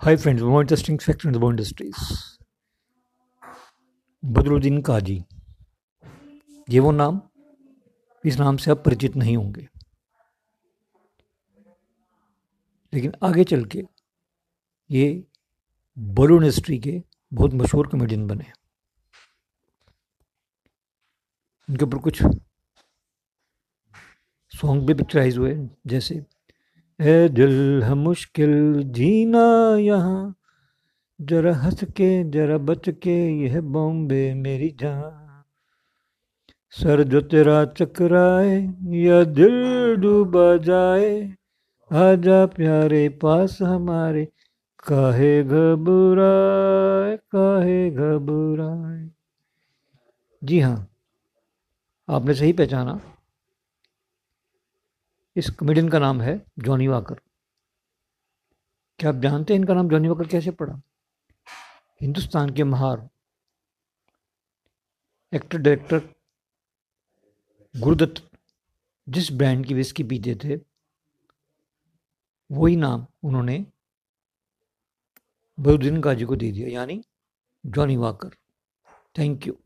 Friends, more interesting facts in the Bow Industries. Badruddin काजी ये वो नाम इस नाम से आप परिचित नहीं होंगे लेकिन आगे चल के ये बॉलीवुड इंडस्ट्री के बहुत मशहूर कॉमेडियन बने उनके ऊपर कुछ सॉन्ग भी पिक्चराइज हुए जैसे है दिल है मुश्किल, जीना यहाँ। जरा हंस के, जरा बच के, यह बॉम्बे मेरी जान। सर जो तेरा चकराए, या दिल डूबा जाए। आजा प्यारे पास हमारे, काहे घबराए काहे घबराए। जी हाँ आपने सही पहचाना। इस कॉमेडियन का नाम है जॉनी वाकर क्या आप जानते हैं इनका नाम जॉनी वाकर कैसे पड़ा? हिंदुस्तान के महार एक्टर डायरेक्टर गुरुदत्त, जिस ब्रांड की विस्की पीते थे, वही नाम उन्होंने बरुद्दीन गाजी को दे दिया, यानी जॉनी वाकर थैंक यू